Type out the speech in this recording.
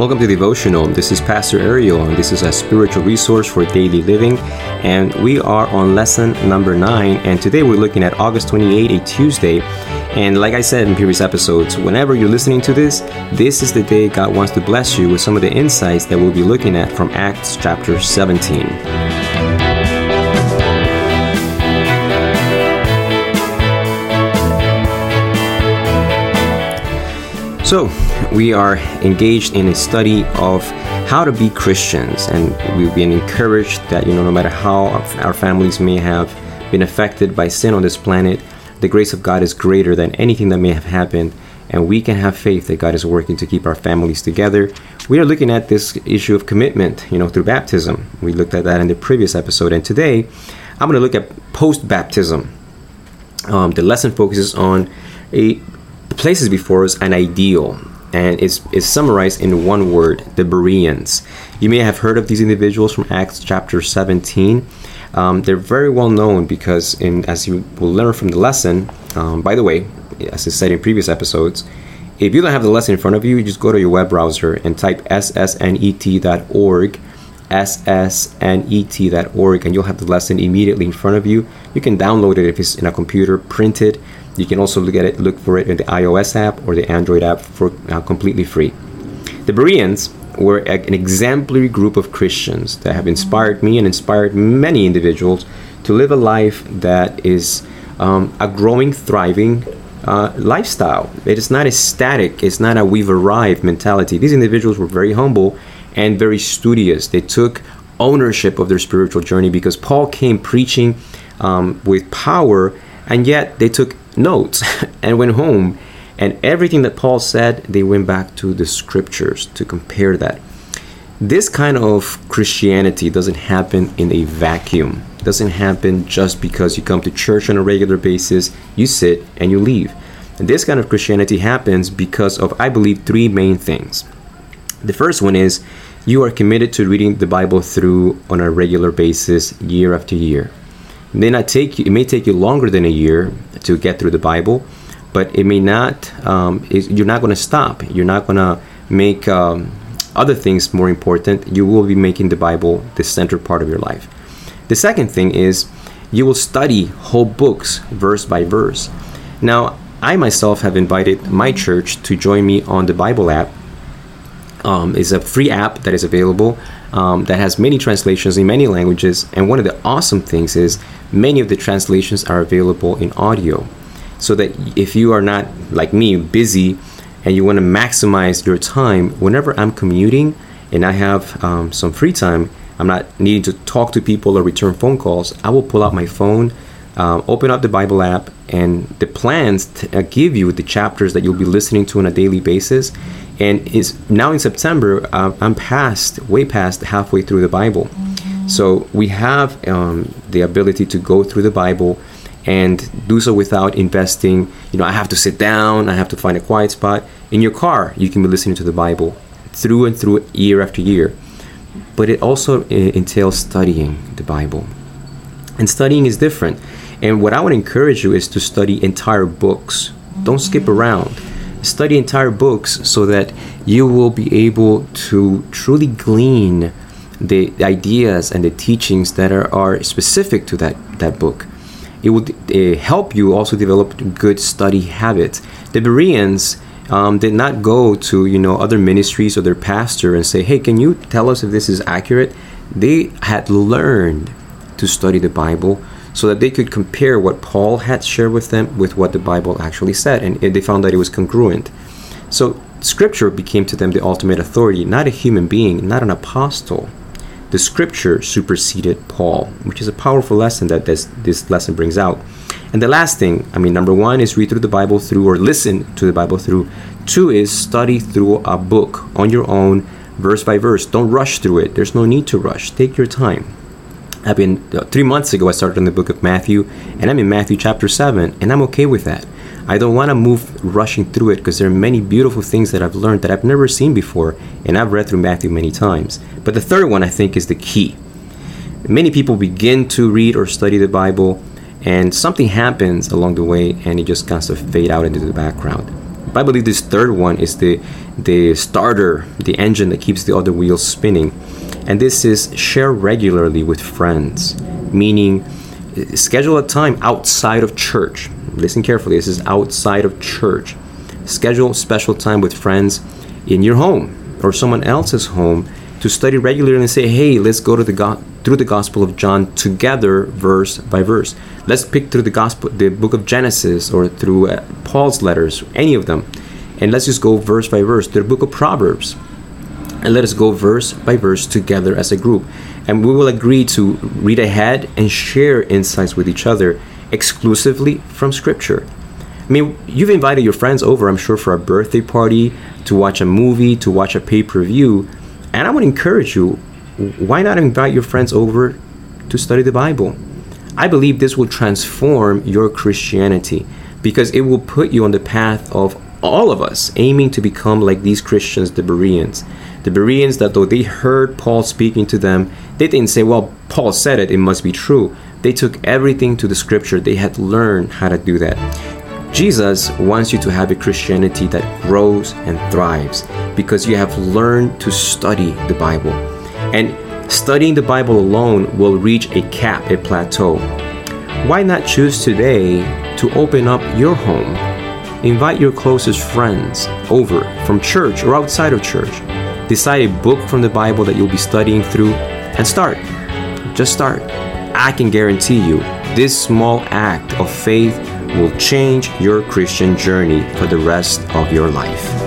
Welcome to Devotional. This is Pastor Ariel, and this is a spiritual resource for daily living. And we are on lesson number nine. And today we're looking at August 28, a Tuesday. And like I said in previous episodes, whenever you're listening to this, this is the day God wants to bless you with some of the insights that we'll be looking at from Acts chapter 17. So, we are engaged in a study of how to be Christians, and we've been encouraged that, you know, no matter how our families may have been affected by sin on this planet, the grace of God is greater than anything that may have happened, and we can have faith that God is working to keep our families together. We are looking at this issue of commitment, you know, through baptism. We looked at that in the previous episode, and today I'm going to look at post baptism. Um, the lesson focuses on a places before us an ideal and it's, it's summarized in one word the Bereans. You may have heard of these individuals from Acts chapter 17. Um, they're very well known because, in, as you will learn from the lesson, um, by the way, as I said in previous episodes, if you don't have the lesson in front of you, you just go to your web browser and type ssnet.org, ssnet.org, and you'll have the lesson immediately in front of you. You can download it if it's in a computer, print it, you can also look at it, look for it in the iOS app or the Android app for uh, completely free. The Bereans were an exemplary group of Christians that have inspired me and inspired many individuals to live a life that is um, a growing, thriving uh, lifestyle. It is not a static, it's not a we've arrived mentality. These individuals were very humble and very studious. They took ownership of their spiritual journey because Paul came preaching um, with power, and yet they took notes and went home. And everything that Paul said, they went back to the scriptures to compare that. This kind of Christianity doesn't happen in a vacuum. It doesn't happen just because you come to church on a regular basis, you sit and you leave. And this kind of Christianity happens because of, I believe, three main things. The first one is you are committed to reading the Bible through on a regular basis, year after year. It may not take you, it may take you longer than a year to get through the Bible, but it may not. Um, you're not going to stop. You're not going to make um, other things more important. You will be making the Bible the center part of your life. The second thing is you will study whole books verse by verse. Now, I myself have invited my church to join me on the Bible app. Um, it's a free app that is available um, that has many translations in many languages. And one of the awesome things is many of the translations are available in audio. So that if you are not like me, busy, and you want to maximize your time, whenever I'm commuting and I have um, some free time, I'm not needing to talk to people or return phone calls, I will pull out my phone, um, open up the Bible app, and the plans t- uh, give you the chapters that you'll be listening to on a daily basis and is now in September. Uh, I'm past, way past halfway through the Bible. Mm-hmm. So we have um, the ability to go through the Bible and do so without investing. You know, I have to sit down. I have to find a quiet spot. In your car, you can be listening to the Bible through and through, year after year. But it also entails studying the Bible, and studying is different. And what I would encourage you is to study entire books. Don't skip around study entire books so that you will be able to truly glean the ideas and the teachings that are, are specific to that, that book. It would uh, help you also develop good study habits. The Bereans um, did not go to you know other ministries or their pastor and say, "Hey, can you tell us if this is accurate?" They had learned to study the Bible so that they could compare what Paul had shared with them with what the Bible actually said, and they found that it was congruent. So Scripture became to them the ultimate authority, not a human being, not an apostle. The Scripture superseded Paul, which is a powerful lesson that this, this lesson brings out. And the last thing, I mean, number one is read through the Bible through or listen to the Bible through. Two is study through a book on your own, verse by verse. Don't rush through it. There's no need to rush. Take your time. I've been uh, three months ago. I started in the book of Matthew, and I'm in Matthew chapter seven, and I'm okay with that. I don't want to move rushing through it because there are many beautiful things that I've learned that I've never seen before, and I've read through Matthew many times. But the third one, I think, is the key. Many people begin to read or study the Bible, and something happens along the way, and it just kind of fade out into the background. But I believe this third one is the the starter, the engine that keeps the other wheels spinning. And this is share regularly with friends, meaning schedule a time outside of church. Listen carefully, this is outside of church. Schedule special time with friends in your home or someone else's home to study regularly and say, hey, let's go to the through the Gospel of John together, verse by verse. Let's pick through the Gospel, the book of Genesis, or through uh, Paul's letters, any of them, and let's just go verse by verse Through the book of Proverbs, and let us go verse by verse together as a group, and we will agree to read ahead and share insights with each other exclusively from Scripture. I mean, you've invited your friends over, I'm sure, for a birthday party, to watch a movie, to watch a pay per view. And I would encourage you why not invite your friends over to study the Bible? I believe this will transform your Christianity because it will put you on the path of all of us aiming to become like these Christians, the Bereans. The Bereans, that though they heard Paul speaking to them, they didn't say, Well, Paul said it, it must be true. They took everything to the scripture, they had learned how to do that. Jesus wants you to have a Christianity that grows and thrives because you have learned to study the Bible. And studying the Bible alone will reach a cap, a plateau. Why not choose today to open up your home? Invite your closest friends over from church or outside of church. Decide a book from the Bible that you'll be studying through and start. Just start. I can guarantee you, this small act of faith will change your Christian journey for the rest of your life.